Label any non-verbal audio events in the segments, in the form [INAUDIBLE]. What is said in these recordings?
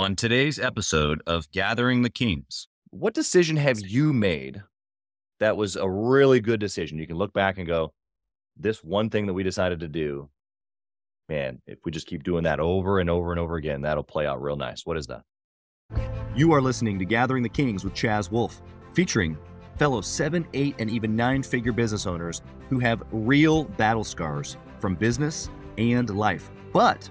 On today's episode of Gathering the Kings, what decision have you made that was a really good decision? You can look back and go, this one thing that we decided to do, man, if we just keep doing that over and over and over again, that'll play out real nice. What is that? You are listening to Gathering the Kings with Chaz Wolfe, featuring fellow seven, eight, and even nine figure business owners who have real battle scars from business and life, but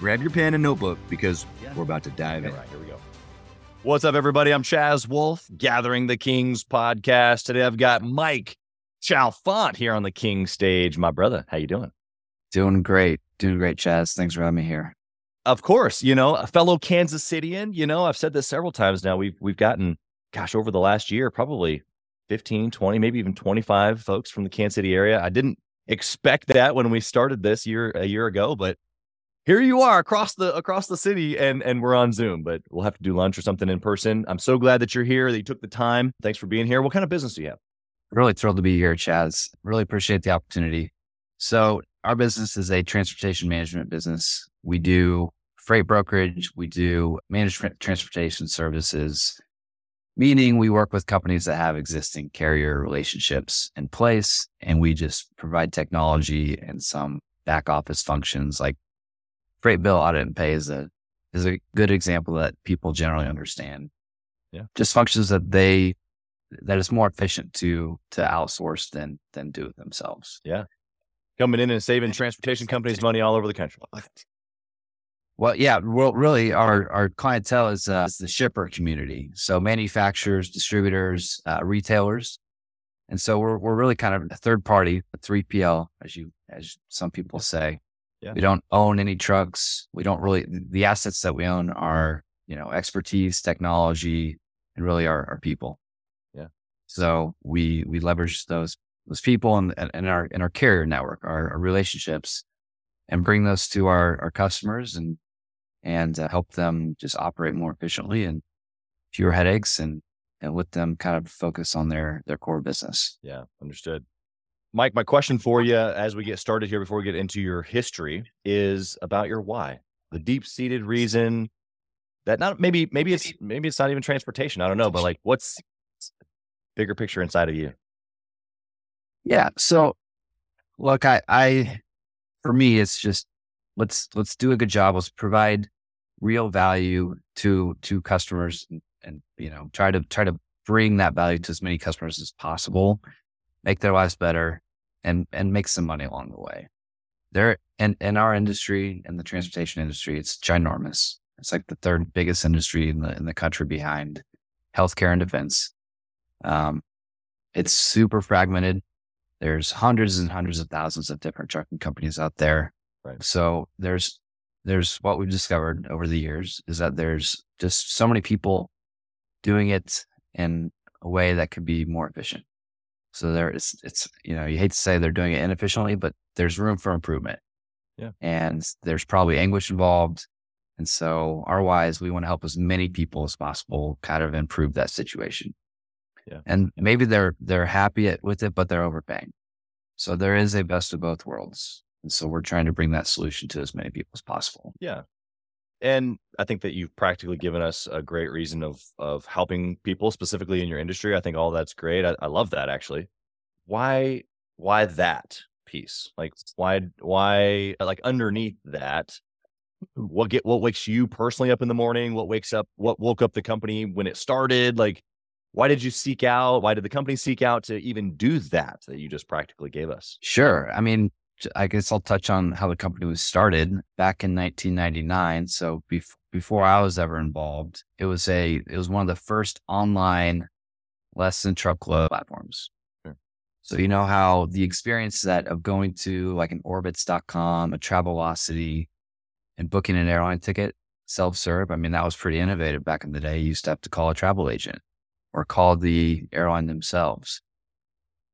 Grab your pen and notebook because we're about to dive in. All right, here we go. What's up, everybody? I'm Chaz Wolfe, Gathering the Kings podcast. Today I've got Mike Chalfant here on the King stage. My brother, how you doing? Doing great. Doing great, Chaz. Thanks for having me here. Of course, you know, a fellow Kansas Cityan, you know, I've said this several times now. We've we've gotten, gosh, over the last year, probably 15, 20, maybe even 25 folks from the Kansas City area. I didn't expect that when we started this year a year ago, but here you are across the across the city and and we're on Zoom, but we'll have to do lunch or something in person. I'm so glad that you're here, that you took the time. Thanks for being here. What kind of business do you have? Really thrilled to be here, Chaz. Really appreciate the opportunity. So our business is a transportation management business. We do freight brokerage, we do managed transportation services, meaning we work with companies that have existing carrier relationships in place and we just provide technology and some back office functions like freight bill audit and pay is a is a good example that people generally understand. Yeah. Just functions that they that is more efficient to to outsource than than do it themselves. Yeah. Coming in and saving transportation companies money all over the country. Well, yeah, well, really, our our clientele is, uh, is the shipper community. So manufacturers, distributors, uh, retailers, and so we're we're really kind of a third party, a three PL, as you as some people say, yeah. We don't own any trucks. We don't really, the assets that we own are, you know, expertise, technology, and really our, our people. Yeah. So we, we leverage those, those people and, and our, in our carrier network, our, our, relationships and bring those to our, our customers and, and uh, help them just operate more efficiently and fewer headaches and, and let them kind of focus on their, their core business. Yeah. Understood. Mike, my question for you as we get started here before we get into your history is about your why. The deep-seated reason that not maybe maybe it's maybe it's not even transportation. I don't know, but like what's bigger picture inside of you? Yeah. So look, I I for me it's just let's let's do a good job. Let's provide real value to to customers and, and you know try to try to bring that value to as many customers as possible make their lives better and and make some money along the way. There and in our industry, in the transportation industry, it's ginormous. It's like the third biggest industry in the in the country behind healthcare and defense. Um, it's super fragmented. There's hundreds and hundreds of thousands of different trucking companies out there. Right. So there's there's what we've discovered over the years is that there's just so many people doing it in a way that could be more efficient. So there it's it's you know, you hate to say they're doing it inefficiently, but there's room for improvement. Yeah. And there's probably anguish involved. And so our wise, we want to help as many people as possible kind of improve that situation. Yeah. And maybe they're they're happy with it, but they're overpaying. So there is a best of both worlds. And so we're trying to bring that solution to as many people as possible. Yeah. And I think that you've practically given us a great reason of of helping people specifically in your industry. I think all that's great. I, I love that actually. Why why that piece? Like why why like underneath that, what get what wakes you personally up in the morning? What wakes up what woke up the company when it started? Like why did you seek out? Why did the company seek out to even do that that you just practically gave us? Sure. I mean, I guess I'll touch on how the company was started back in 1999. So bef- before I was ever involved, it was a it was one of the first online less than truckload platforms. Sure. So you know how the experience that of going to like an orbitz.com, a Travelocity and booking an airline ticket, self serve. I mean, that was pretty innovative back in the day. You used to have to call a travel agent or call the airline themselves.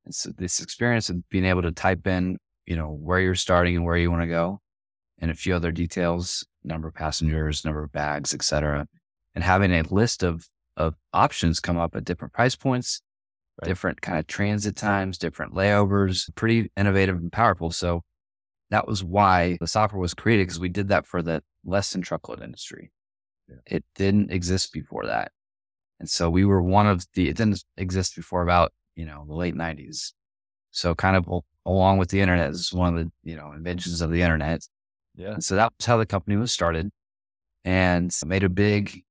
And so this experience of being able to type in, you know, where you're starting and where you want to go and a few other details, number of passengers, number of bags, etc. and having a list of, of options come up at different price points, right. different kind of transit times, different layovers, pretty innovative and powerful. So that was why the software was created because we did that for the less than truckload industry. Yeah. It didn't exist before that. And so we were one of the, it didn't exist before about, you know, the late 90s. So kind of along with the internet is one of the, you know, inventions of the internet. Yeah. And so that was how the company was started and made a big,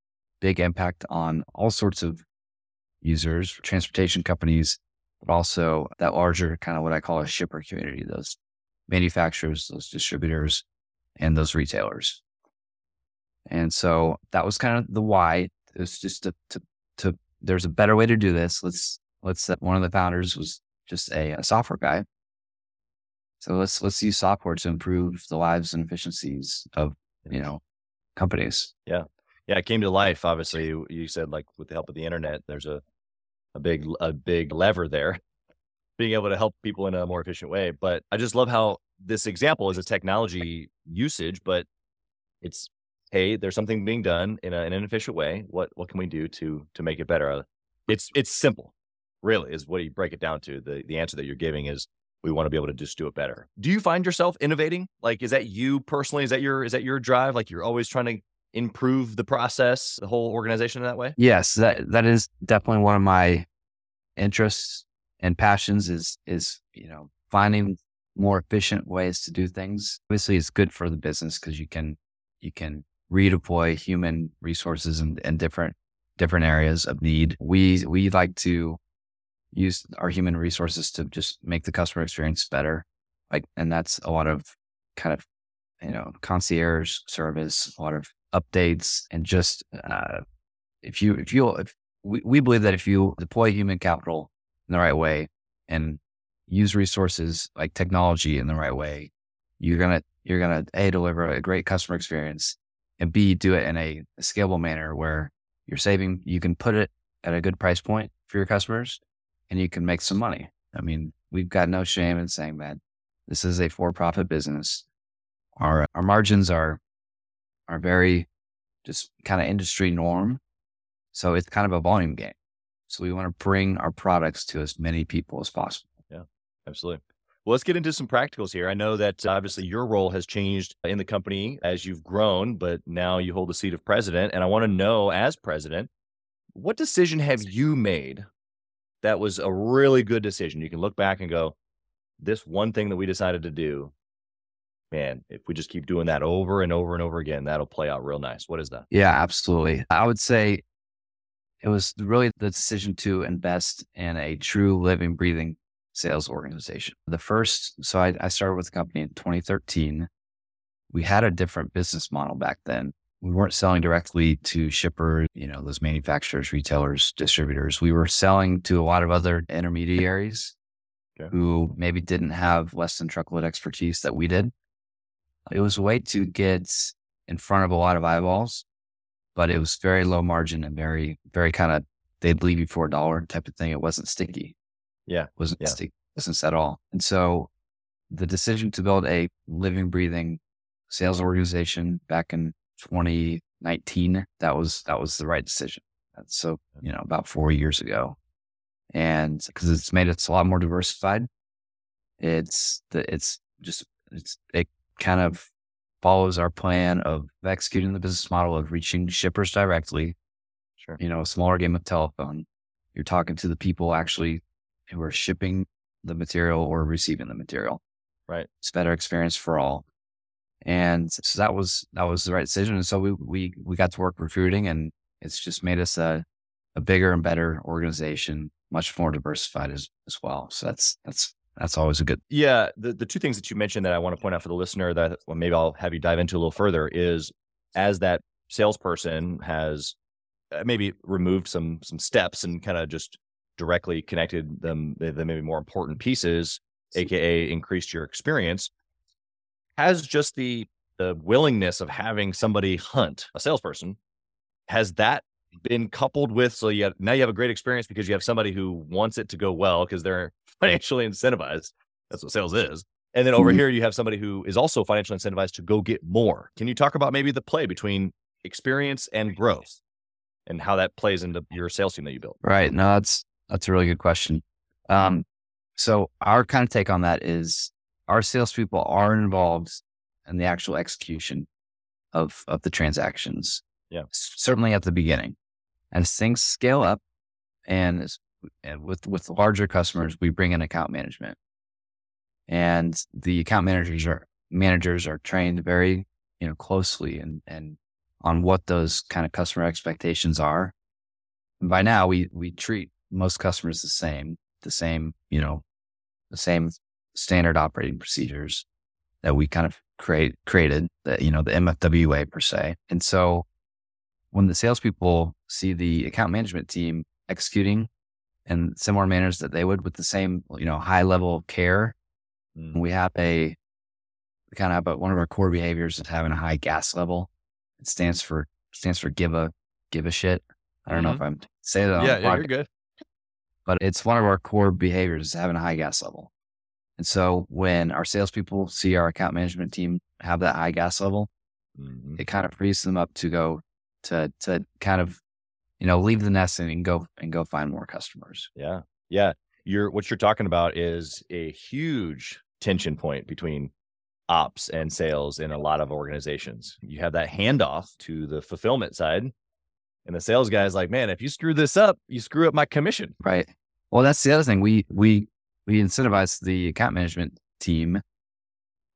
big impact on all sorts of users, transportation companies, but also that larger kind of what I call a shipper community, those manufacturers, those distributors, and those retailers. And so that was kind of the why. It was just to, to, to there's a better way to do this. Let's, let's, one of the founders was just a, a software guy. So let's, let's use software to improve the lives and efficiencies of, you know, companies. Yeah. Yeah. It came to life. Obviously [LAUGHS] you, said like with the help of the internet, there's a, a big, a big lever there [LAUGHS] being able to help people in a more efficient way. But I just love how this example is a technology usage, but it's hey, there's something being done in, a, in an efficient way. What what can we do to to make it better? Uh, it's it's simple, really, is what you break it down to. The the answer that you're giving is we want to be able to just do it better. Do you find yourself innovating? Like, is that you personally? Is that your is that your drive? Like, you're always trying to improve the process, the whole organization in that way? Yes, that that is definitely one of my interests and passions is is you know finding more efficient ways to do things. Obviously, it's good for the business because you can you can redeploy human resources in, in different different areas of need. We we like to use our human resources to just make the customer experience better. Like, and that's a lot of kind of you know concierge service, a lot of updates, and just uh, if you if you if we, we believe that if you deploy human capital in the right way and use resources like technology in the right way, you're gonna you're gonna a deliver a great customer experience and b do it in a, a scalable manner where you're saving. You can put it at a good price point for your customers, and you can make some money. I mean, we've got no shame in saying that this is a for-profit business. Our our margins are are very just kind of industry norm. So it's kind of a volume game. So we want to bring our products to as many people as possible. Yeah, absolutely. Well, let's get into some practicals here. I know that uh, obviously your role has changed in the company as you've grown, but now you hold the seat of president. And I want to know, as president, what decision have you made that was a really good decision? You can look back and go, this one thing that we decided to do, man, if we just keep doing that over and over and over again, that'll play out real nice. What is that? Yeah, absolutely. I would say it was really the decision to invest in a true living, breathing sales organization. The first, so I, I started with the company in 2013. We had a different business model back then. We weren't selling directly to shippers, you know, those manufacturers, retailers, distributors. We were selling to a lot of other intermediaries okay. who maybe didn't have less than truckload expertise that we did. It was a way to get in front of a lot of eyeballs but it was very low margin and very, very kind of, they'd leave you for a dollar type of thing. It wasn't sticky. Yeah. It wasn't yeah. sticky business at all. And so the decision to build a living, breathing sales organization back in 2019, that was, that was the right decision. Uh, so, you know, about four years ago. And because it's made us a lot more diversified. It's the, it's just, it's, it kind of follows our plan of executing the business model of reaching shippers directly. Sure. You know, a smaller game of telephone. You're talking to the people actually who are shipping the material or receiving the material. Right. It's better experience for all. And so that was that was the right decision. And so we we we got to work recruiting and it's just made us a a bigger and better organization, much more diversified as as well. So that's that's that's always a good. Yeah. The, the two things that you mentioned that I want to point out for the listener that well, maybe I'll have you dive into a little further is as that salesperson has uh, maybe removed some some steps and kind of just directly connected them the, the maybe more important pieces aka increased your experience has just the the willingness of having somebody hunt a salesperson has that been coupled with so you have, now you have a great experience because you have somebody who wants it to go well because they're [LAUGHS] financially incentivized. That's what sales is. And then over Mhm. here you have somebody who is also financially incentivized to go get more. Can you talk about maybe the play between experience and growth and how that plays into your sales team that you built? Right. No, that's that's a really good question. Um, so our kind of take on that is our salespeople are involved in the actual execution of of the transactions. Yeah. Certainly at the beginning, and as things scale up, and, and with with larger customers, we bring in account management, and the account managers are managers are trained very you know closely and and on what those kind of customer expectations are. And by now, we we treat most customers the same, the same, you know, the same standard operating procedures that we kind of create created, that you know, the MFWA per se. And so, when the salespeople see the account management team executing in similar manners that they would with the same, you know, high level of care, Mm. we have a we kind of have a, one of our core behaviors is having a high gas level. It stands for stands for give a give a shit. I don't know if I'm saying that Yeah, the yeah, you're good. but it's one of our core behaviors is having a high gas level. And so when our salespeople see our account management team have that high gas level, Mhm. it kind of frees them up to go to to kind of you know leave the nest and go and go find more customers. Yeah. Yeah. You're what you're talking about is a huge tension point between ops and sales in a lot of organizations. You have that handoff to the fulfillment side. And the sales guy is like, man, if you screw this up, you screw up my commission. Right. Well, that's the other thing. We we we incentivize the account management team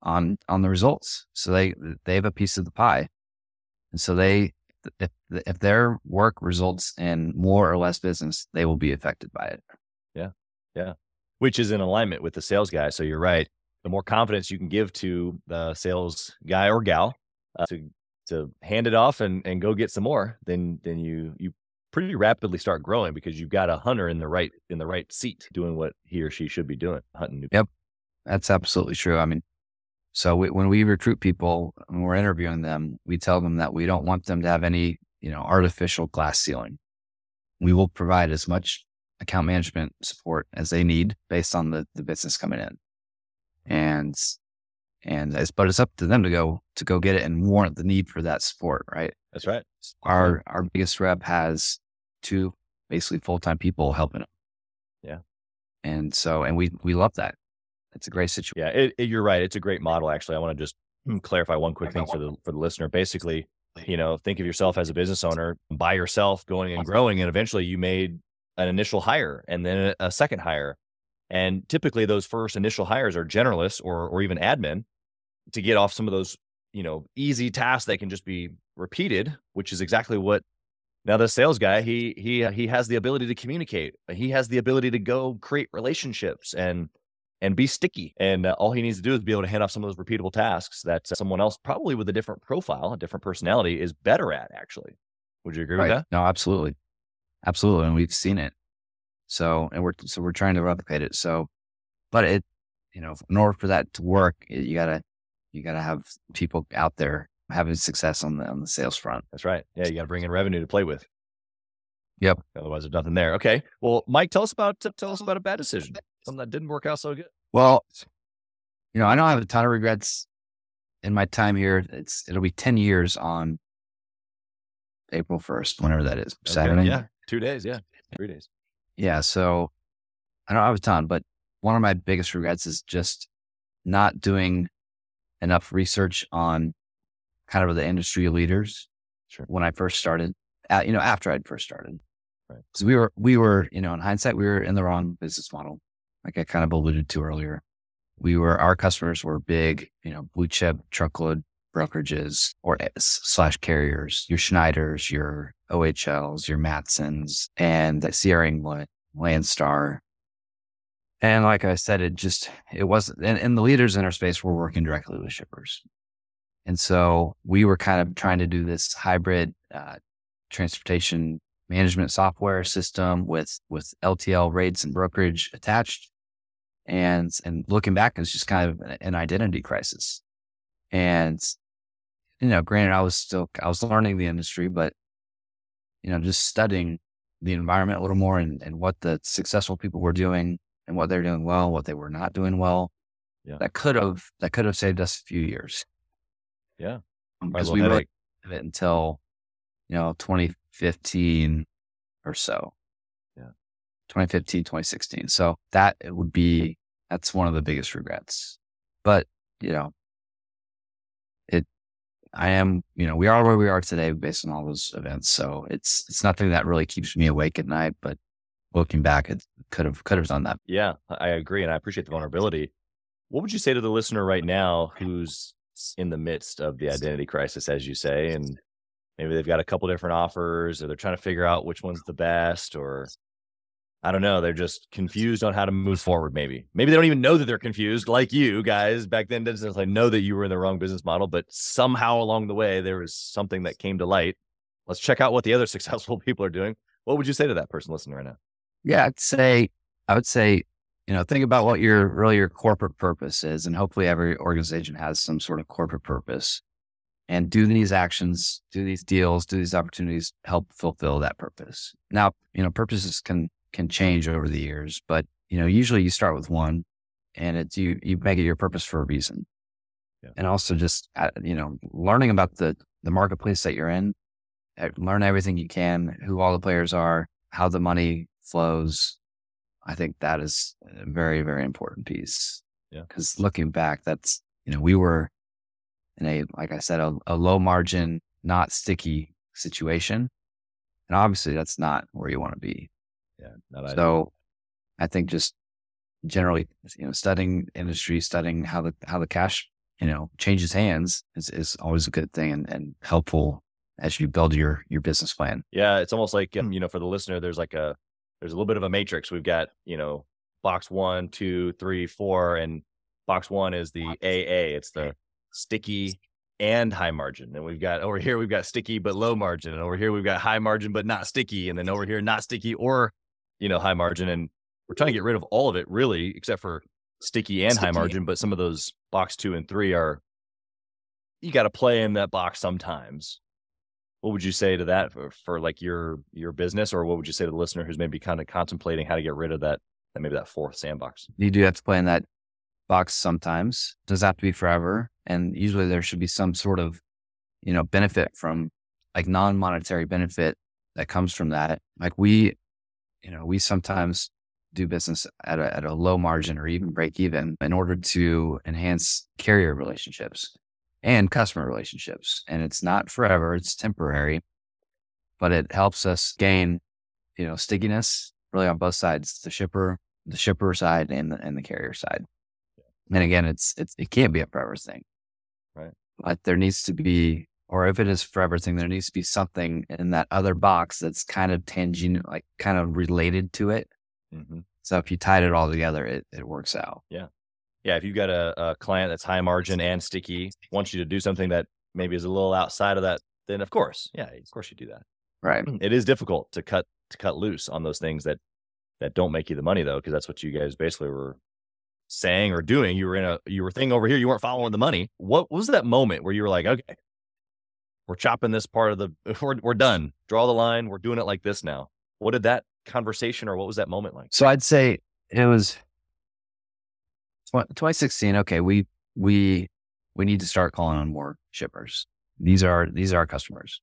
on on the results, so they they have a piece of the pie, and so they if if their work results in more or less business, they will be affected by it. Yeah, yeah, which is in alignment with the sales guy. So you're right. The more confidence you can give to the sales guy or gal uh, to to hand it off and and go get some more, then then you you pretty rapidly start growing because you've got a hunter in the right in the right seat doing what he or she should be doing, hunting new. Yep. That's absolutely true. I mean, so we, when we recruit people and we're interviewing them, we tell them that we don't want them to have any, you know, artificial glass ceiling. We will provide as much account management support as they need based on the, the business coming in. And, and it's, but it's up to them to go, to go get it and warrant the need for that support, right? That's right. Our, our biggest rep has two basically full-time people helping them. Yeah. And so, and we, we love that. It's a great situation. Yeah, it, it- you're right. It's a great model. Actually, I want to just mm, clarify one quick thing for the for the listener. Basically, you know, think of yourself as a business owner by yourself, going and growing, and eventually you made an initial hire and then a, a second hire, and typically those first initial hires are generalists or or even admin to get off some of those you know easy tasks that can just be repeated, which is exactly what. Now the sales guy, he he he has the ability to communicate. He has the ability to go create relationships and and be sticky. And uh, all he needs to do is be able to hand off some of those repeatable tasks that uh, someone else, probably with a different profile, a different personality, is better at. Actually, would you agree with that? No, absolutely. Absolutely. And we've seen it. So, and we're, so we're trying to replicate it. So, but it, you know, in order for that to work, you gotta, you gotta have people out there having success on the, on the sales front. That's right. Yeah, you got to bring in revenue to play with. Yep. Otherwise, there's nothing there. Okay. Well, Mike, tell us about tell us about a bad decision, something that didn't work out so good. Well, you know, I don't have a ton of regrets in my time here. It's, it'll be 10 years on April 1st, whenever that is. Okay, Saturday. Yeah, two days. Yeah, three days. Yeah. So I don't have a ton, but one of my biggest regrets is just not doing enough research on kind of the industry leaders Sure. when I first started, uh, you know, after I'd first started. Right. Because we were, we were, you know, in hindsight, we were in the wrong business model. Like I kind of alluded to earlier. We were, our customers were big, you know, blue chip truckload brokerages or slash carriers, your Schneiders, your OHLs, your Matsons, and the C.R. England, Landstar. And like I said, it just, it wasn't, and, and the leaders in our space were working directly with shippers. And so we were kind of trying to do this hybrid uh, transportation management software system with, with LTL rates and brokerage attached. And, and looking back, it was just kind of an identity crisis. And you know, granted, I was still, I was learning the industry, but, you know, just studying the environment a little more and, and what the successful people were doing and what they're doing well, what they were not doing well. Yeah. That could have, that could have saved us a few years. Yeah. Um, because little we really headache. have it until, you know, 2015 or so. Yeah. 2015, 2016. So that it would be, that's one of the biggest regrets. But, you know, it, I am, you know, we are where we are today based on all those events. So it's, it's nothing that really keeps me awake at night, but looking back, it could have, could have done that. Yeah, I agree. And I appreciate the vulnerability. What would you say to the listener right now who's in the midst of the identity crisis, as you say, and maybe they've got a couple different offers or they're trying to figure out which one's the best or I don't know, they're just confused on how to move forward maybe. Maybe they don't even know that they're confused like you guys back then didn't necessarily know that you were in the wrong business model, but somehow along the way there was something that came to light. Let's check out what the other [LAUGHS] successful people are doing. What would you say to that person listening right now? Yeah, I'd say, I would say, you know, think about what your really your corporate purpose is. And hopefully every organization has some sort of corporate purpose and do these actions, do these deals, do these opportunities help fulfill that purpose. Now, you know, purposes can, can change over the years, but you know, usually you start with one and it's, you, you make it your purpose for a reason. Yeah. And also just, uh, you know, learning about the, the marketplace that you're in, uh, learn everything you can, who all the players are, how the money flows. I think that is a very, very important piece. Yeah. Cause looking back, that's, you know, we were in a, like I said, a, a low margin, not sticky situation. And obviously that's not where you want to be. Yeah, not. So I think just generally, you know, studying industry, studying how the, how the cash, you know, changes hands is, is always a good thing and, and helpful as you build your, your business plan. Yeah, it's almost like um, you know, for the listener, there's like a there's a little bit of a matrix. We've got you know, box one, two, three, four, and box one is the AA. It's the sticky and high margin. And we've got over here we've got sticky but low margin, and over here we've got high margin but not sticky, and then over here not sticky or you know high margin. And we're trying to get rid of all of it really, except for sticky and high margin. But some of those box two and three are you got to play in that box sometimes what would you say to that for, for like your your business or what would you say to the listener who's maybe kind of contemplating how to get rid of that that maybe that fourth sandbox You do have to play in that box sometimes. It Doesn't have to be forever. And usually there should be some sort of, you know, benefit from like non-monetary benefit that comes from that. Like we, you know, we sometimes do business at a, at a low margin or even break even in order to enhance carrier relationships and customer relationships. And it's not forever. It's temporary, but it helps us gain, you know, stickiness really on both sides, the shipper, the shipper side and the, and the carrier side. And again, it's, it's, it can't be a forever thing. Right. But there needs to be, or if it is forever thing, there needs to be something in that other box that's kind of tangent, like kind of related to it. mm-hmm. So if you tied it all together, it, it works out. yeah if you've got a, a client that's high margin and sticky wants you to do something that maybe is a little outside of that then of course yeah of course you do that. Right. Mm, it is difficult to cut to cut loose on those things that that don't make you the money though because that's what you guys basically were saying or doing. You were in a you were thinking over here you weren't following the money. What was that moment where you were like okay we're chopping this part of the [LAUGHS] we're, we're done. Draw the line. We're doing it like this now. What did that conversation or what was that moment like? So I'd say it was 2016. Okay, we we we need to start calling on more shippers. These are these are our customers,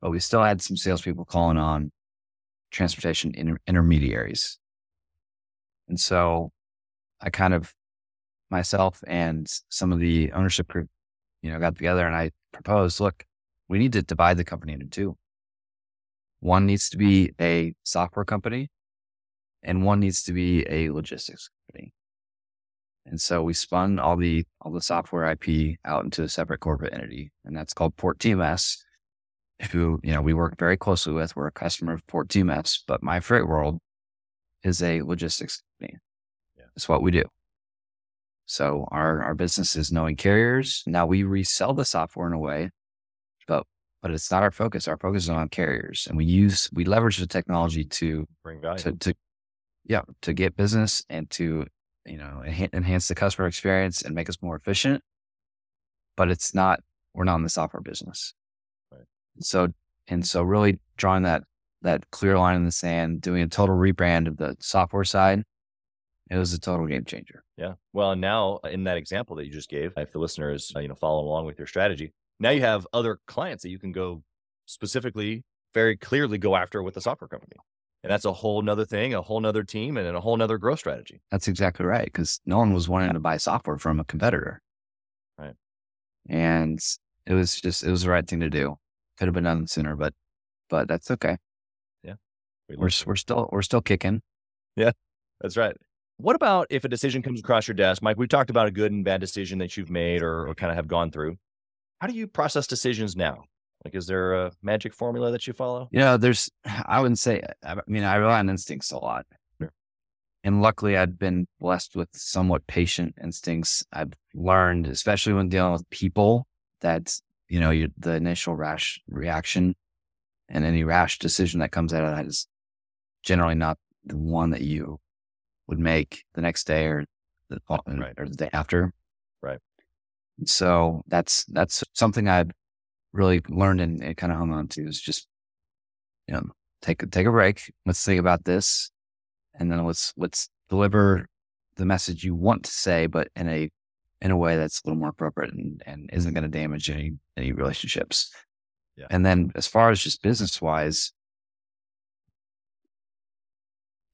but we still had some salespeople calling on transportation inter- intermediaries, and so I kind of myself and some of the ownership group, you know, got together and I proposed, look, we need to divide the company into two. One needs to be a software company and one needs to be a logistics company. And so we spun all the all the software IP out into a separate corporate entity, and that's called Port TMS. Who you know we work very closely with. We're a customer of Port TMS, but My Freight World is a logistics company. Yeah. That's what we do. So our our business is knowing carriers. Now we resell the software in a way, but but it's not our focus. Our focus is on carriers, and we use we leverage the technology to bring value to, to yeah to get business and to you know enhance the customer experience and make us more efficient but it's not we're not in the software business. Right. So and so really drawing that that clear line in the sand, doing a total rebrand of the software side, it was a total game changer. Yeah. Well, now uh, in that example that you just gave, if the listener is, uh, you know, following along with your strategy, now you have other clients that you can go specifically, very clearly go after with the software company. And that's a whole nother thing, a whole nother team and a whole nother growth strategy. That's exactly right. Cause no one was wanting to buy software from a competitor. Right. And it was just, it was the right thing to do. Could have been done sooner, but, but that's okay. We We're, we're still, we're still kicking. Yeah. That's right. What about if a decision comes across your desk, Mike? We talked about a good and bad decision that you've made or, or kind of have gone through. How do you process decisions now? Like, is there a magic formula that you follow? You know, there's, [SIGHS] I wouldn't say, I mean, I rely on instincts a lot. Sure. And luckily, I've been blessed with somewhat patient instincts. I've learned, especially when dealing with people, that, you know, you, the initial rash reaction and any rash decision that comes out of that is generally not the one that you would make the next day or the, Right. or the day after. Right. So that's, that's something I've really learned and, and kind of hung on to is just, you know, take a, take a break. Let's think about this, and then let's let's deliver the message you want to say, but in a in a way that's a little more appropriate and, and isn't going to damage any any relationships. Yeah. And then as far as just business wise,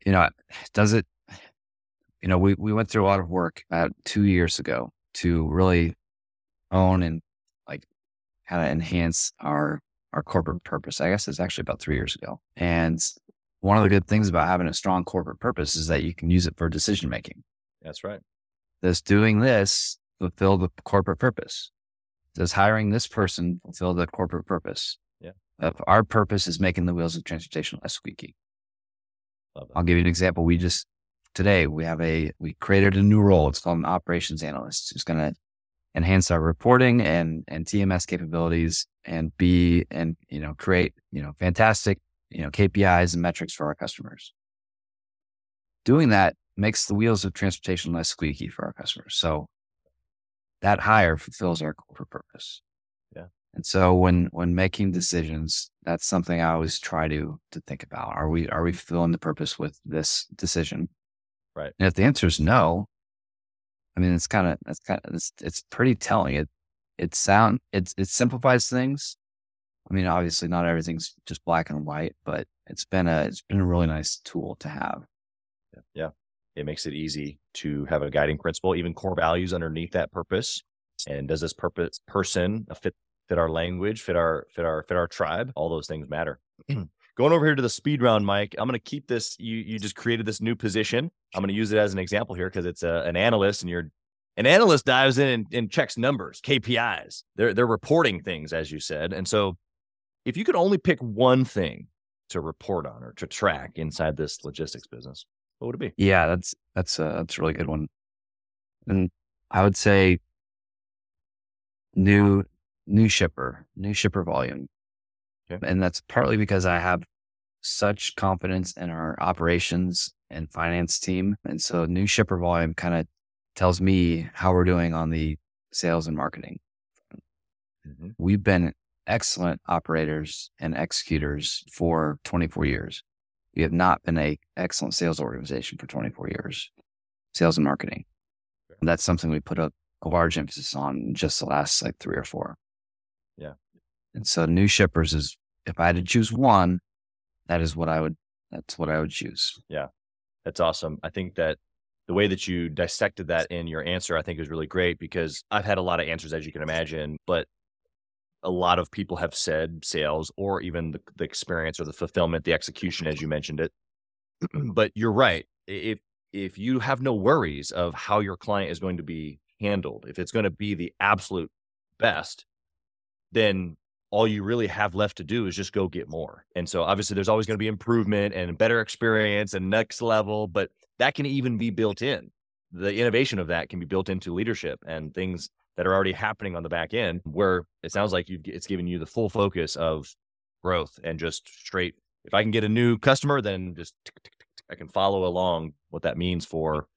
you know, does it? You know, we we went through a lot of work about two years ago to really own and kind of enhance our our corporate purpose. I guess it's actually about three years ago. And one of the good things about having a strong corporate purpose is that you can use it for decision making. That's right. Does doing this fulfill the corporate purpose? Does hiring this person fulfill the corporate purpose? Yeah. If our purpose is making the wheels of transportation less squeaky. I'll give you an example. We just today we have a we created a new role. It's called an operations analyst. It's going to enhance our reporting and and TMS capabilities and be and you know create you know fantastic you know KPIs and metrics for our customers. Doing that makes the wheels of transportation less squeaky for our customers. So that hire fulfills our corporate purpose. Yeah. And so when when making decisions, that's something I always try to to think about. Are we are we fulfilling the purpose with this decision? Right. And if the answer is no, I mean it's kind of that's kind of it's it's pretty telling. It it sound it it simplifies things. I mean, obviously not everything's just black and white, but it's been a it's been a really nice tool to have. Yeah. It makes it easy to have a guiding principle, even core values underneath that purpose. And does this purpose person fit fit our language, fit our fit our fit our tribe? All those things matter. [CLEARS THROAT] Going over here to the speed round, Mike. I'm going to keep this. You you just created this new position. I'm going to use it as an example here because it's a, an analyst, and you're an analyst dives in and, and checks numbers, KPIs. They're they're reporting things, as you said. And so, if you could only pick one thing to report on or to track inside this logistics business, what would it be? Yeah, that's that's a that's a really good one. And I would say new new shipper, new shipper volume. Okay. And that's partly because I have such confidence in our operations and finance team. And so new shipper volume kind of tells me how we're doing on the sales and marketing. Mm-hmm. We've been excellent operators and executors for 24 years. We have not been a excellent sales organization for 24 years, sales and marketing. And that's something we put a, a large emphasis on just the last like three or four. And so new shippers is, if I had to choose one, that is what I would, that's what I would choose. Yeah. That's awesome. I think that the way that you dissected that in your answer, I think is really great because I've had a lot of answers, as you can imagine, but a lot of people have said sales or even the, the experience or the fulfillment, the execution, as you mentioned it. [CLEARS THROAT] but you're right. If if you have no worries of how your client is going to be handled, if it's going to be the absolute best, then all you really have left to do is just go get more. And so obviously there's always going to be improvement and better experience and next level, but that can even be built in. The innovation of that can be built into leadership and things that are already happening on the back end where it sounds like you it's giving you the full focus of growth and just straight if I can get a new customer then just tick, tick, tick, I can follow along what that means for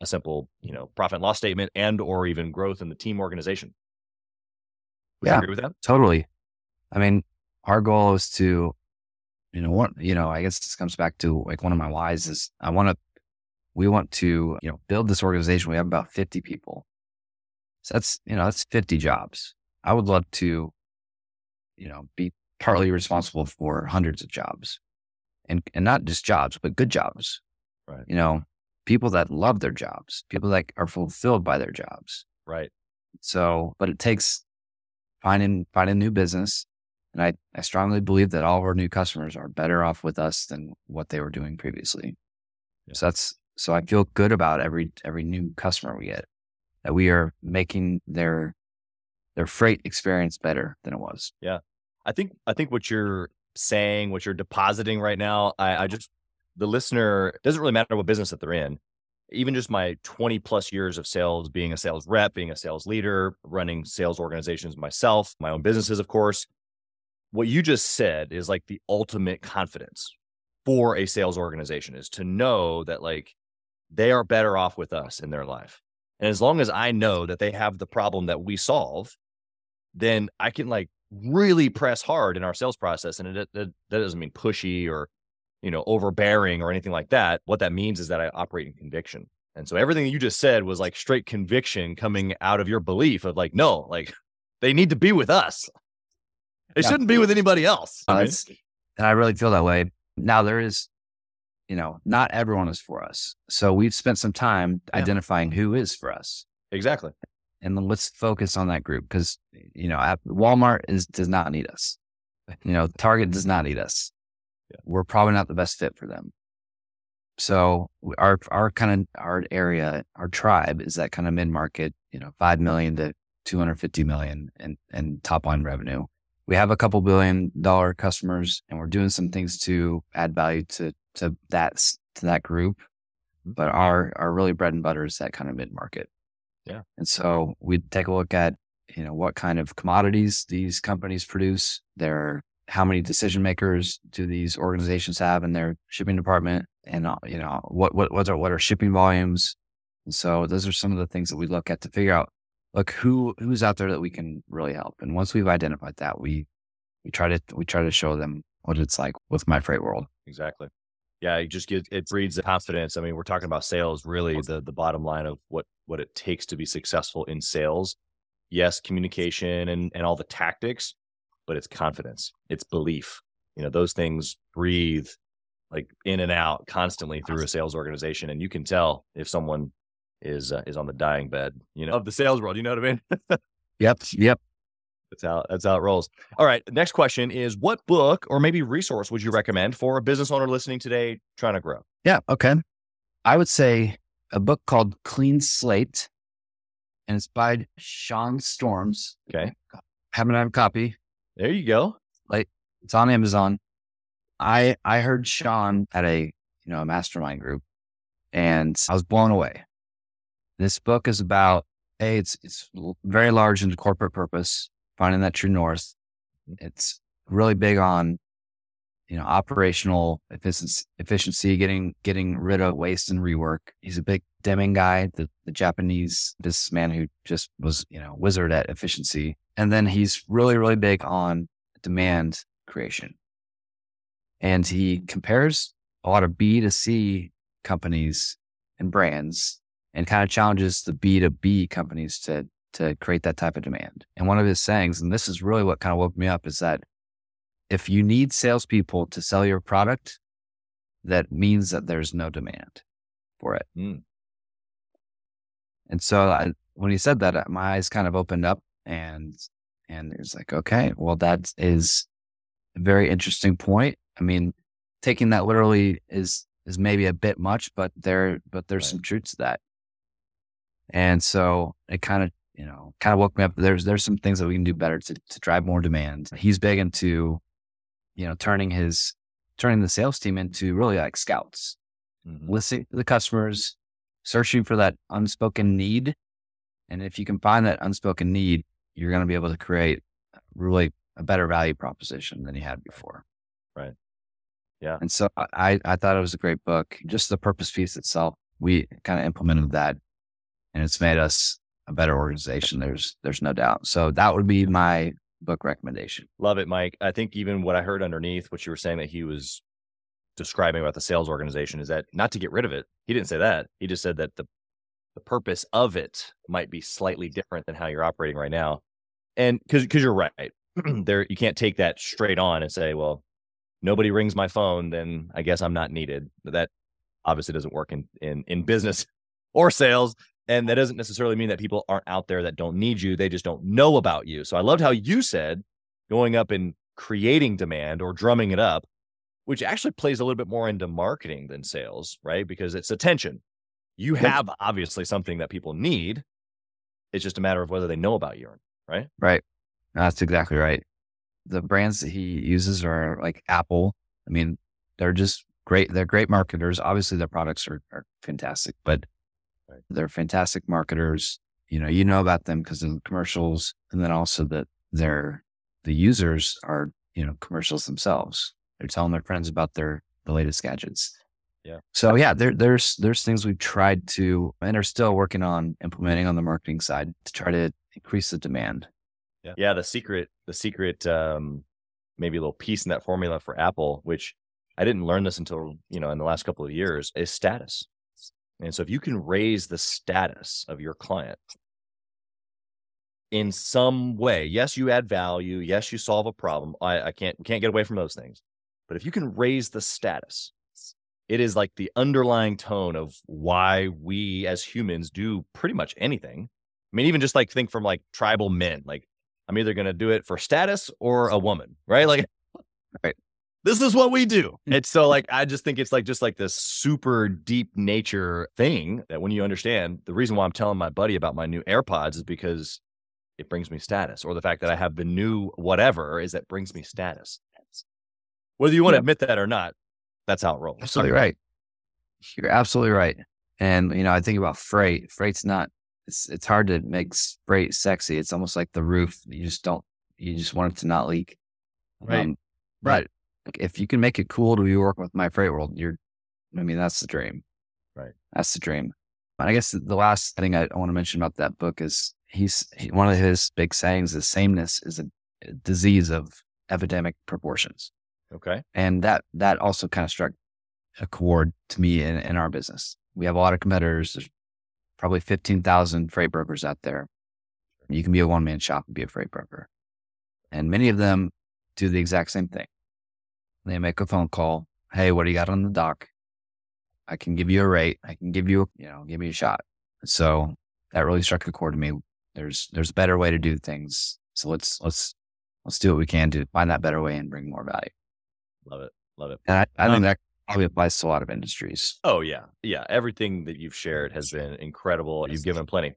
a simple, you know, profit and loss statement and or even growth in the team organization. Would you Yeah. agree with that? Totally. I mean, our goal is to, you know, what, you know, I guess this comes back to like one of my whys is I want to, we want to, you know, build this organization. We have about 50 people. So that's, you know, that's 50 jobs. I would love to, you know, be partly responsible for hundreds of jobs and, and not just jobs, but good jobs. Right. You know, people that love their jobs, people that are fulfilled by their jobs. Right. So, but it takes finding finding new business, and I I strongly believe that all of our new customers are better off with us than what they were doing previously. Yeah. So that's so I feel good about every every new customer we get that we are making their their freight experience better than it was. Yeah. I think I think what you're saying, what you're depositing right now, I, I just the listener it doesn't really matter what business that they're in. Even just my 20 plus years of sales, being a sales rep, being a sales leader, running sales organizations myself, my own businesses, of course. What you just said is like the ultimate confidence for a sales organization is to know that like they are better off with us in their life. And as long as I know that they have the problem that we solve, then I can like really press hard in our sales process. And it, it, that doesn't mean pushy or, you know, overbearing or anything like that. What that means is that I operate in conviction. And so everything you just said was like straight conviction coming out of your belief of like, no, like they need to be with us. They Yeah. shouldn't be with anybody else. Uh, I mean, and I really feel that way. Now there is, you know, not everyone is for us. So we've spent some time Yeah. identifying who is for us. exactly. and then let's focus on that group because you know Walmart is does not need us. You know, Target does not need us. Yeah. We're probably not the best fit for them. So our our kind of our area, our tribe is that kind of mid market, you know, five million to two hundred fifty million and and top line revenue. We have a couple billion dollar customers, and we're doing some things to add value to to that to that group. But our our really bread and butter is that kind of mid market. yeah And so we take a look at, you know, what kind of commodities these companies produce, their how many decision makers do these organizations have in their shipping department, and uh, you know what what what are what are shipping volumes. And so those are some of the things that we look at to figure out, look who who's out there that we can really help. And once we've identified that, we we try to we try to show them what it's like with my freight world. Exactly. Yeah, it just gives it breeds the confidence. I mean, we're talking about sales, really the the bottom line of what what it takes to be successful in sales. Yes, communication and and all the tactics, but it's confidence. It's belief. You know, those things breathe like in and out constantly through a sales organization and you can tell if someone is uh, is on the dying bed, you know, of the sales world, you know what I mean? [LAUGHS] Yep. Yep. That's how that's how it rolls. All right. Next question is what book or maybe resource would you recommend for a business owner listening today trying to grow? Yeah. Okay. I would say a book called Clean Slate, and it's by Sean Storms. Okay. Haven't had a copy. There you go. Like it's on Amazon. I I heard Sean at a you know a mastermind group, and I was blown away. This book is about a it's it's very large into corporate purpose, finding that true north. It's really big on you know operational efficiency, efficiency getting getting rid of waste and rework. He's a big Deming guy, the, the Japanese businessman who just was you know wizard at efficiency, and then he's really really big on demand creation. And he compares a lot of B to C companies and brands and kind of challenges the B2B companies to to create that type of demand. And one of his sayings, and this is really what kind of woke me up, is that if you need salespeople to sell your product, that means that there's no demand for it. Mm. And so I, when he said that, uh, my eyes kind of opened up and and it was like, okay, well, that is a very interesting point. I mean, taking that literally is is maybe a bit much, but there but there's Right. some truth to that. And so it kind of you know kind of woke me up. There's there's some things that we can do better to to drive more demand. He's big into you know turning his turning the sales team into really like scouts Mhm. listening to the customers, searching for that unspoken need. And if you can find that unspoken need, you're going to be able to create really a better value proposition than you had before. Right. Yeah. And so I, I thought it was a great book. Just the purpose piece itself, we kind of implemented that and it's made us a better organization. There's there's no doubt. So that would be my book recommendation. Love it, Mike. I think even what I heard underneath what you were saying that he was describing about the sales organization is that not to get rid of it. He didn't say that. He just said that the the purpose of it might be slightly different than how you're operating right now. And because because you're right. [CLEARS THROAT] there you can't take that straight on and say, well, nobody rings my phone, then I guess I'm not needed. That obviously doesn't work in in in business [LAUGHS] or sales. And that doesn't necessarily mean that people aren't out there that don't need you. They just don't know about you. So I loved how you said going up and creating demand or drumming it up, which actually plays a little bit more into marketing than sales, right? Because it's attention. You have obviously something that people need. It's just a matter of whether they know about you, right? Right. That's exactly right. The brands that he uses are like Apple. I mean, they're just great. They're great marketers. Obviously, their products are, are fantastic, but right. they're fantastic marketers. You know, you know about them because of the commercials, and then also that they're the users are you know commercials themselves. They're telling their friends about their the latest gadgets. Yeah. So yeah, there, there's there's things we've tried to and are still working on implementing on the marketing side to try to increase the demand. Yeah. Yeah. The secret, the secret, um, maybe a little piece in that formula for Apple, which I didn't learn this until, you know, in the last couple of years, is status. And so if you can raise the status of your client in some way, yes, you add value. Yes, you solve a problem. I, I can't, can't get away from those things. But if you can raise the status, it is like the underlying tone of why we as humans do pretty much anything. I mean, even just like think from like tribal men, like I'm either going to do it for status or a woman, right? Like, right. This is what we do. Hmm. It's so like, I just think it's like, just like this super deep nature thing that when you understand the reason why I'm telling my buddy about my new AirPods is because it brings me status or the fact that I have the new whatever is that brings me status. Whether you want to admit that or not, that's how it rolls. Absolutely right. You're absolutely right. And you know, I think about freight. Freight's not. It's it's hard to make freight sexy. It's almost like the roof. You just don't. You just want it to not leak. Right. Um, right. If you can make it cool to be working with my freight world, you're. I mean, that's the dream. Right. That's the dream. And I guess the last thing I want to mention about that book is he's he, one of his big sayings is sameness is a, a disease of epidemic proportions. Okay. And that that also kind of struck a chord to me in, in our business. We have a lot of competitors. There's probably 15,000 freight brokers out there. You can be a one man shop and be a freight broker. And many of them do the exact same thing. They make a phone call. Hey, what do you got on the dock? I can give you a rate. I can give you, a, you know, give me a shot. So that really struck a chord to me. There's, there's a better way to do things. So let's, let's, let's do what we can to find that better way and bring more value. Love it. Love it. And I, I think that probably applies to a lot of industries. Oh yeah. Yeah. Everything that you've shared has been incredible. You've given plenty.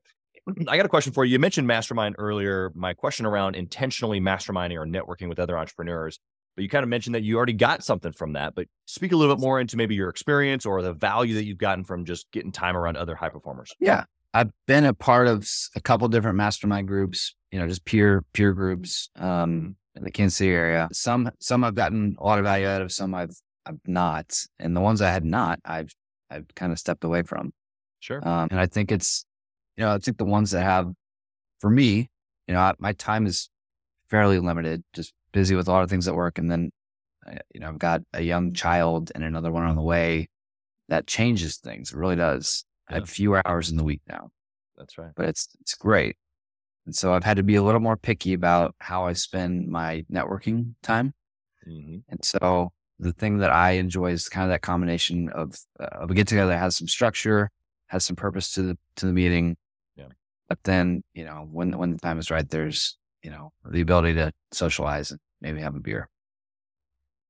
I got a question for you. You mentioned mastermind earlier. My question around intentionally masterminding or networking with other entrepreneurs, but you kind of mentioned that you already got something from that. But speak a little bit more into maybe your experience or the value that you've gotten from just getting time around other high performers. Yeah. I've been a part of a couple different mastermind groups, you know, just peer peer groups. Um, in the Kansas City area. Some some I've gotten a lot of value out of, some I've I've not, and the ones I had not, I've I've kind of stepped away from. Sure. Um, and I think it's, you know, I think the ones that have, for me, you know, I, my time is fairly limited, just busy with a lot of things at work, and then, uh, you know, I've got a young child and another one on the way. That changes things. It really does. Yeah. I have fewer hours in the week now. That's right. But it's it's great. And so I've had to be a little more picky about how I spend my networking time. Mm-hmm. And so the thing that I enjoy is kind of that combination of, uh, of a get together that has some structure, has some purpose to the, to the meeting. Yeah. But then, you know, when, when the time is right, there's, you know, the ability to socialize and maybe have a beer.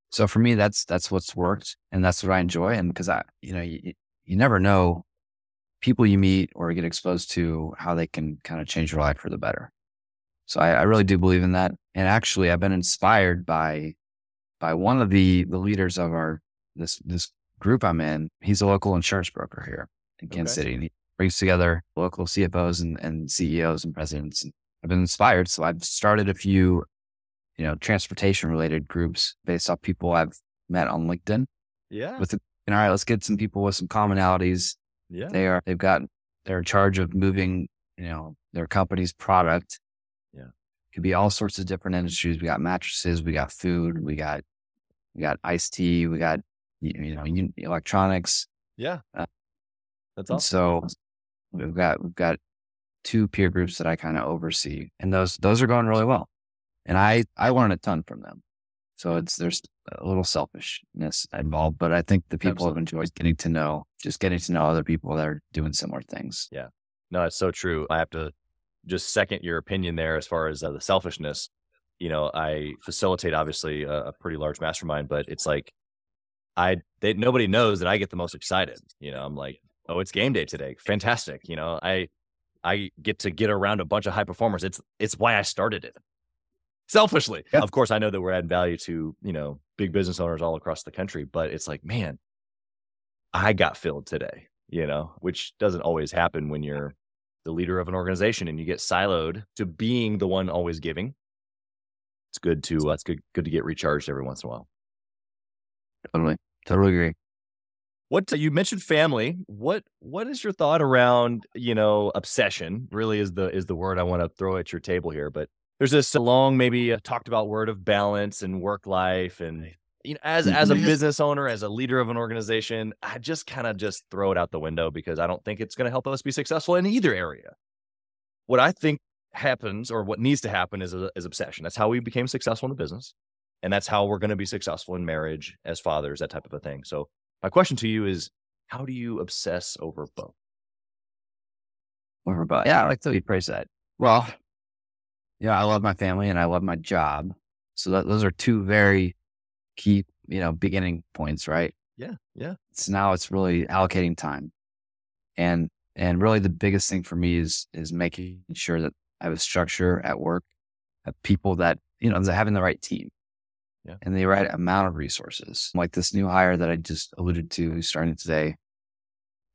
So for me, that's, that's what's worked and that's what I enjoy. And because I, you know, you, you never know people you meet or get exposed to, how they can kind of change your life for the better. So I, I really do believe in that. And actually, I've been inspired by by one of the the leaders of our this this group I'm in. He's a local insurance broker here in Kansas okay. City. And he brings together local CFOs and, and CEOs and presidents. And I've been inspired. So I've started a few, you know, transportation related groups based off people I've met on LinkedIn. Yeah. With the, all right, let's get some people with some commonalities yeah. They are, they've got, they're in charge of moving you know, their company's product. Yeah. Could be all sorts of different industries. We got mattresses, we got food, we got, we got iced tea, we got, you you know, electronics. Yeah. Uh, That's awesome. so we've got, we've got two peer groups that I kind of oversee and those, those are going really well. And I, I learn a ton from them. So it's, there's a little selfishness involved, but I think the people have enjoyed getting to know, just getting to know other people that are doing similar things. Yeah, no, it's so true. I have to just second your opinion there as far as uh, the selfishness. You know, I facilitate obviously a, a pretty large mastermind, but it's like I they, nobody knows that I get the most excited. You know, I'm like, oh, it's game day today, fantastic. You know, I I get to get around a bunch of high performers. It's it's why I started it. Selfishly, Yeah. of course, I know that we're adding value to you know big business owners all across the country, but it's like, man, I got filled today. You know, which doesn't always happen when you're the leader of an organization and you get siloed to being the one always giving. It's good to uh, it's good good to get recharged every once in a while. Totally. Totally agree. What you mentioned family. What what is your thought around you know obsession? Really is the is the word I want to throw at your table here. But there's this long maybe uh, talked about word of balance and work life and you know as as a Mhm. business owner as a leader of an organization I just kind of just throw it out the window because I don't think it's going to help us be successful in either area. What I think happens or what needs to happen is is obsession. That's how we became successful in the business. And that's how we're going to be successful in marriage as fathers, that type of a thing. So my question to you is how do you obsess over both? Over, but yeah, I like the way you praise that. Well, yeah, I love my family and I love my job. So that, those are two very key, you know, beginning points, right? Yeah, yeah. So now it's really allocating time. And and really the biggest thing for me is is making sure that I have a structure at work, have people that, you know, that having the right team. Yeah. And the right amount of resources. Like this new hire that I just alluded to who's starting today.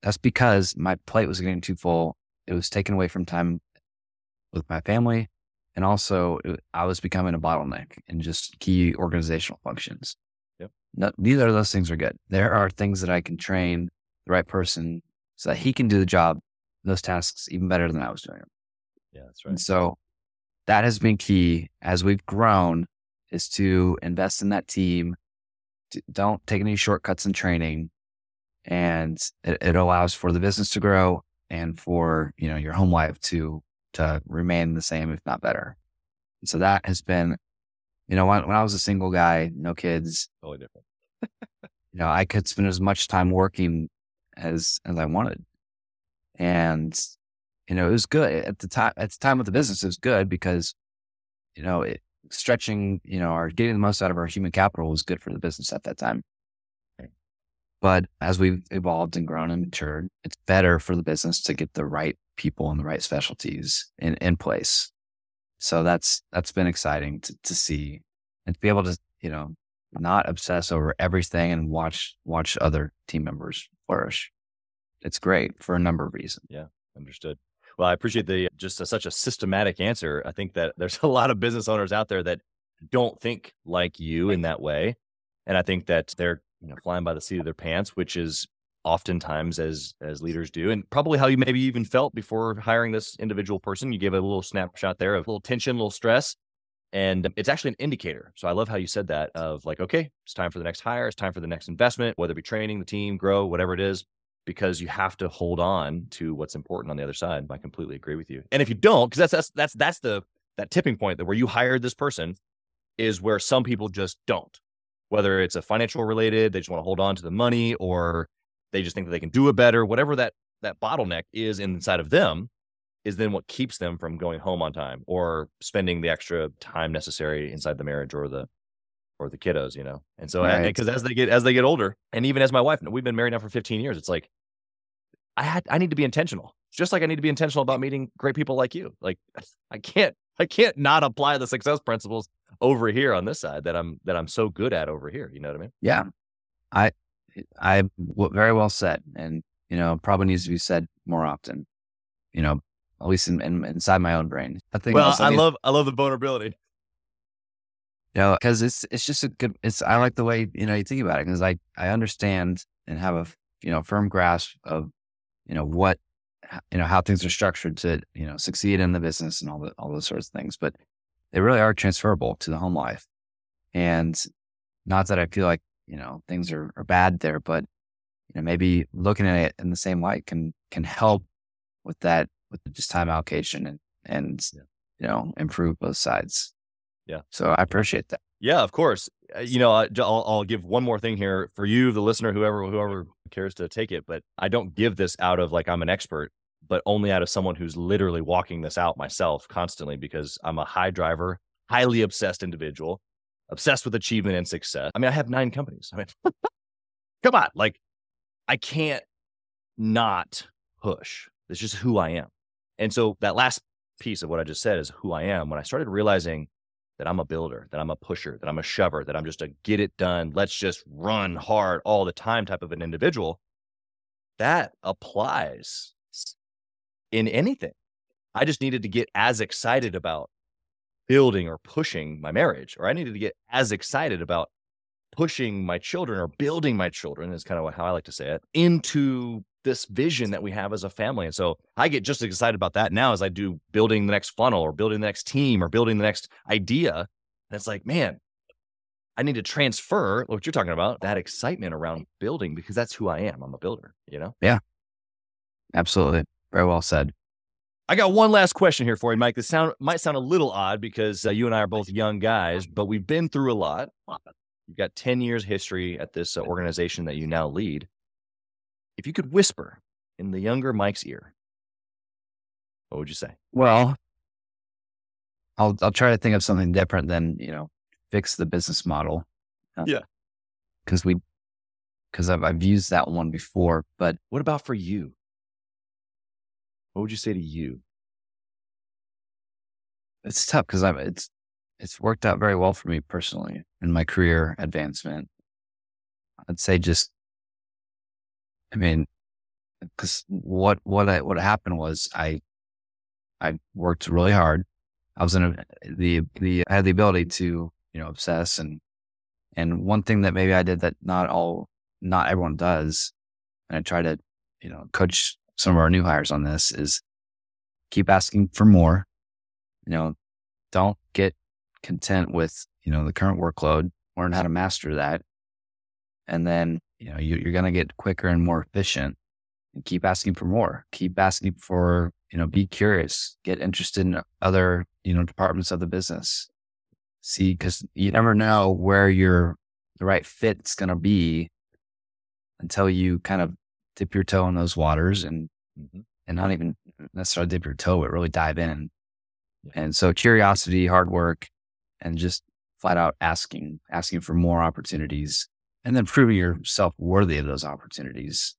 That's because my plate was getting too full. It was taken away from time with my family. And also it- I was becoming a bottleneck in just key organizational functions. Yep. No, neither of those things are good. There are things that I can train the right person so that he can do the job, those tasks even better than I was doing them. Yeah, that's And so that has been key as we've grown is to invest in that team. Don't take any shortcuts in training. And it, it allows for the business to grow and for, you know, your home life to, to remain the same, if not better. And so that has been, you know, when, when I was a single guy, no kids, Totally different. you know, I could spend as much time working as as I wanted, and you know, it was good at the time. At the time of the business, it was good because you know, it, stretching, you know, or getting the most out of our human capital was good for the business at that time. But as we've evolved and grown and matured, it's better for the business to get the right people and the right specialties in, in place. So that's that's been exciting to, to see and to be able to, you know, not obsess over everything and watch watch other team members flourish. It's great for a number of reasons. Yeah, understood. Well, I appreciate the just a, such a systematic answer. I think that there's [LAUGHS] a lot of business owners out there that don't think like you in that way, and I think that they're you know flying by the seat of their pants, which is oftentimes as as leaders do, and probably how you maybe even felt before hiring this individual person. You gave a little snapshot there of a little tension, a little stress, and it's actually an indicator. So I love how you said that of like, okay, it's time for the next hire, it's time for the next investment, whether it be training the team, grow, whatever it is because you have to hold on to what's important on the other side. I completely agree with you. And if you don't, because that's that's that's that's the that tipping point that where you hired this person is where some people just don't. Whether it's a financial related, they just want to hold on to the money, or they just think that they can do it better. Whatever that that bottleneck is inside of them is then what keeps them from going home on time or spending the extra time necessary inside the marriage or the or the kiddos, you know. And so Right. because as they get as they get older, and even as my wife, we've been married now for 15 years, it's like I had I need to be intentional. Just like I need to be intentional about meeting great people like you. Like [LAUGHS] I can't I can't not apply the success principles over here on this side that I'm that I'm so good at over here. You know what I mean? Yeah, I, I very well said, and you know, probably needs to be said more often. You know, at least in, in inside my own brain. I think. Well, also I love I love the vulnerability. You know, because it's it's just a good. It's I like the way you know you think about it because I I understand and have a you know firm grasp of you know what you know, how things are structured to, you know, succeed in the business and all the, all those sorts of things, but they really are transferable to the home life. And not that I feel like, you know, things are, are bad there, but, you know, maybe looking at it in the same light can, can help with that, with just time allocation and, and, you know, improve both sides. Yeah. So I appreciate that. Yeah, of course. Uh, you know, I'll, I'll give one more thing here for you, the listener, whoever whoever cares to take it. But I don't give this out of like I'm an expert, but only out of someone who's literally walking this out myself constantly because I'm a high driver, highly obsessed individual, obsessed with achievement and success. I mean, I have nine companies. I mean, [LAUGHS] come on, like I can't not push. It's just who I am. And so that last piece of what I just said is who I am. When I started realizing that I'm a builder, that I'm a pusher, that I'm a shover, that I'm just a get it done, let's just run hard all the time type of an individual, that applies in anything. I just needed to get as excited about building or pushing my marriage, or I needed to get as excited about pushing my children or building my children, is kind of how I like to say it, into this vision that we have as a family. And so I get just as excited about that now as I do building the next funnel or building the next team or building the next idea. And it's like, man, I need to transfer what you're talking about, that excitement around building because that's who I am. I'm a builder, you know? Yeah. Absolutely. Very well said. I got one last question here for you, Mike. This sound might sound a little odd because uh, you and I are both young guys, but we've been through a lot. You've got 10 years history at this uh, organization that you now lead if you could whisper in the younger Mike's ear, what would you say? Well, I'll I'll try to think of something different than you know fix the business model. Uh, yeah, because we because I've I've used that one before. But what about for you? What would you say to you? It's tough because I'm it's it's worked out very well for me personally in my career advancement. I'd say just I mean, because what what I, what happened was I I worked really hard. I was in a, the the I had the ability to you know obsess and and one thing that maybe I did that not all not everyone does, and I try to you know coach some of our new hires on this is keep asking for more. You know, don't get content with you know the current workload. Learn how to master that, and then you know, you, you're going to get quicker and more efficient and keep asking for more, keep asking for, you know, be curious, get interested in other, you know, departments of the business. See, cause you never know where your, the right fit's going to be until you kind of dip your toe in those waters and, mm-hmm. and not even necessarily dip your toe, but really dive in. Yeah. And so curiosity, hard work, and just flat out asking, asking for more opportunities and then proving yourself worthy of those opportunities.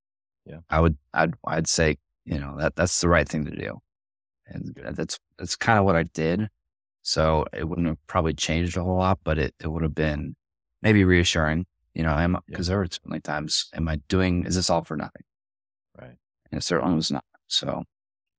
Yeah. I would, I'd, I'd say, you know, that that's the right thing to do. And that's, that's, kind of what I did. So it wouldn't have probably changed a whole lot, but it, it would have been maybe reassuring, you know, am, cause yeah. there were certainly times, am I doing, is this all for nothing? Right. And it certainly was not. So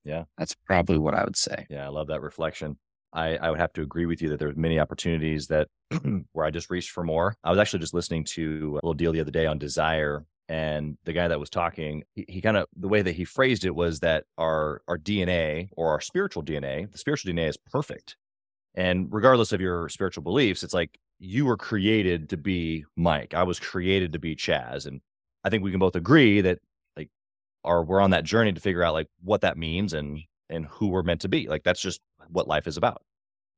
yeah, that's probably what I would say. Yeah. I love that reflection. I, I would have to agree with you that there's many opportunities that [CLEARS THROAT] where I just reached for more. I was actually just listening to a little deal the other day on desire. And the guy that was talking, he, he kind of the way that he phrased it was that our our DNA or our spiritual DNA, the spiritual DNA is perfect. And regardless of your spiritual beliefs, it's like you were created to be Mike. I was created to be Chaz. And I think we can both agree that like our we're on that journey to figure out like what that means and and who we're meant to be. Like that's just what life is about.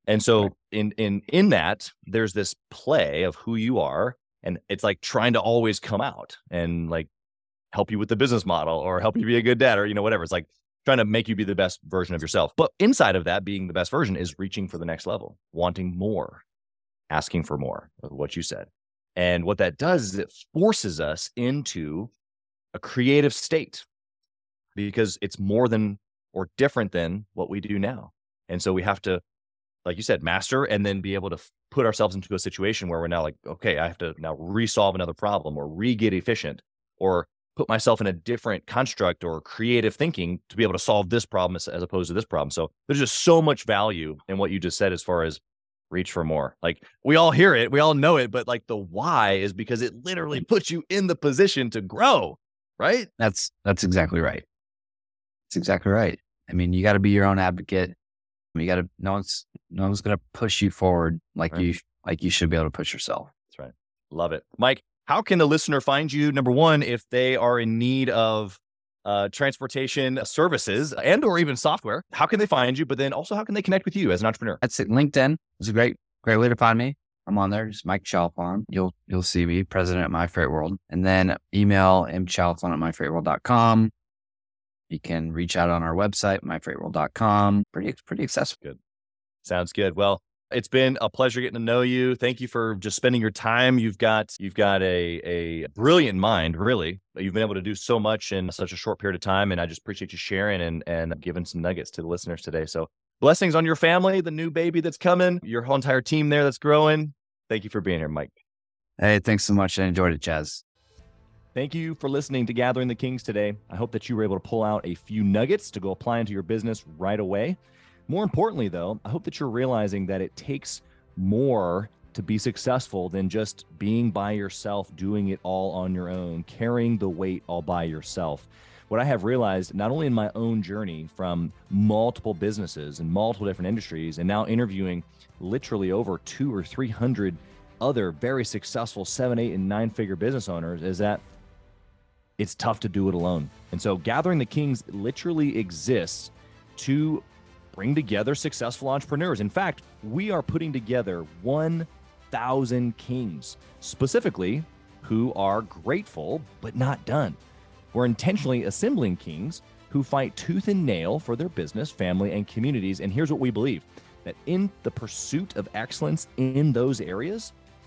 And so in in in that, there's this play of who you are, and it's like trying to always come out and like help you with the business model or help you be a good dad or you know whatever. It's like trying to make you be the best version of yourself. But inside of that, being the best version is reaching for the next level, wanting more, asking for more, what you said. And what that does is it forces us into a creative state because it's more than or different than what we do now. And so we have to, like you said, master and then be able to f- put ourselves into a situation where we're now like, okay, I have to now resolve another problem or re get efficient or put myself in a different construct or creative thinking to be able to solve this problem as, as opposed to this problem. So there's just so much value in what you just said as far as reach for more. Like we all hear it, we all know it, but like the why is because it literally mm. puts you in the position to grow, right? That's that's exactly right. That's That's exactly right. I mean, you got to be your own advocate. You got to no one's no one's going to push you forward like Right. you like you should be able to push yourself. That's right. Love it. Mike, how can the listener find you? Number one, if they are in need of uh, transportation services and or even software, how can they find you? But then also, how can they connect with you as an entrepreneur? That's it. LinkedIn is a great great way to find me. I'm on there. Just Mike Chalfant. You'll you'll see me, president at My Freight World. And then email mchalfant at myfreightworld.com. You can reach out on our website, myfreightworld.com. Pretty pretty accessible. Good. Sounds good. Well, it's been a pleasure getting to know you. Thank you for just spending your time. You've got you've got a a brilliant mind, really. You've been able to do so much in such a short period of time, and I just appreciate you sharing and and giving some nuggets to the listeners today. So blessings on your family, the new baby that's coming, your whole entire team there that's growing. Thank you for being here, Mike. Hey, thanks so much. I enjoyed it, Chaz. Thank you for listening to Gathering the Kings today. I hope that you were able to pull out a few nuggets to go apply into your business right away. More importantly, though, I hope that you're realizing that it takes more to be successful than just being by yourself, doing it all on your own, carrying the weight all by yourself. What I have realized, not only in my own journey from multiple businesses and multiple different industries, and now interviewing literally over two or 300 other very successful seven, eight, and nine figure business owners, is that it's tough to do it alone. And so Gathering the Kings literally exists to bring together successful entrepreneurs. In fact, we are putting together 1,000 kings, specifically who are grateful but not done. We're intentionally assembling kings who fight tooth and nail for their business, family, and communities. And here's what we believe that in the pursuit of excellence in those areas,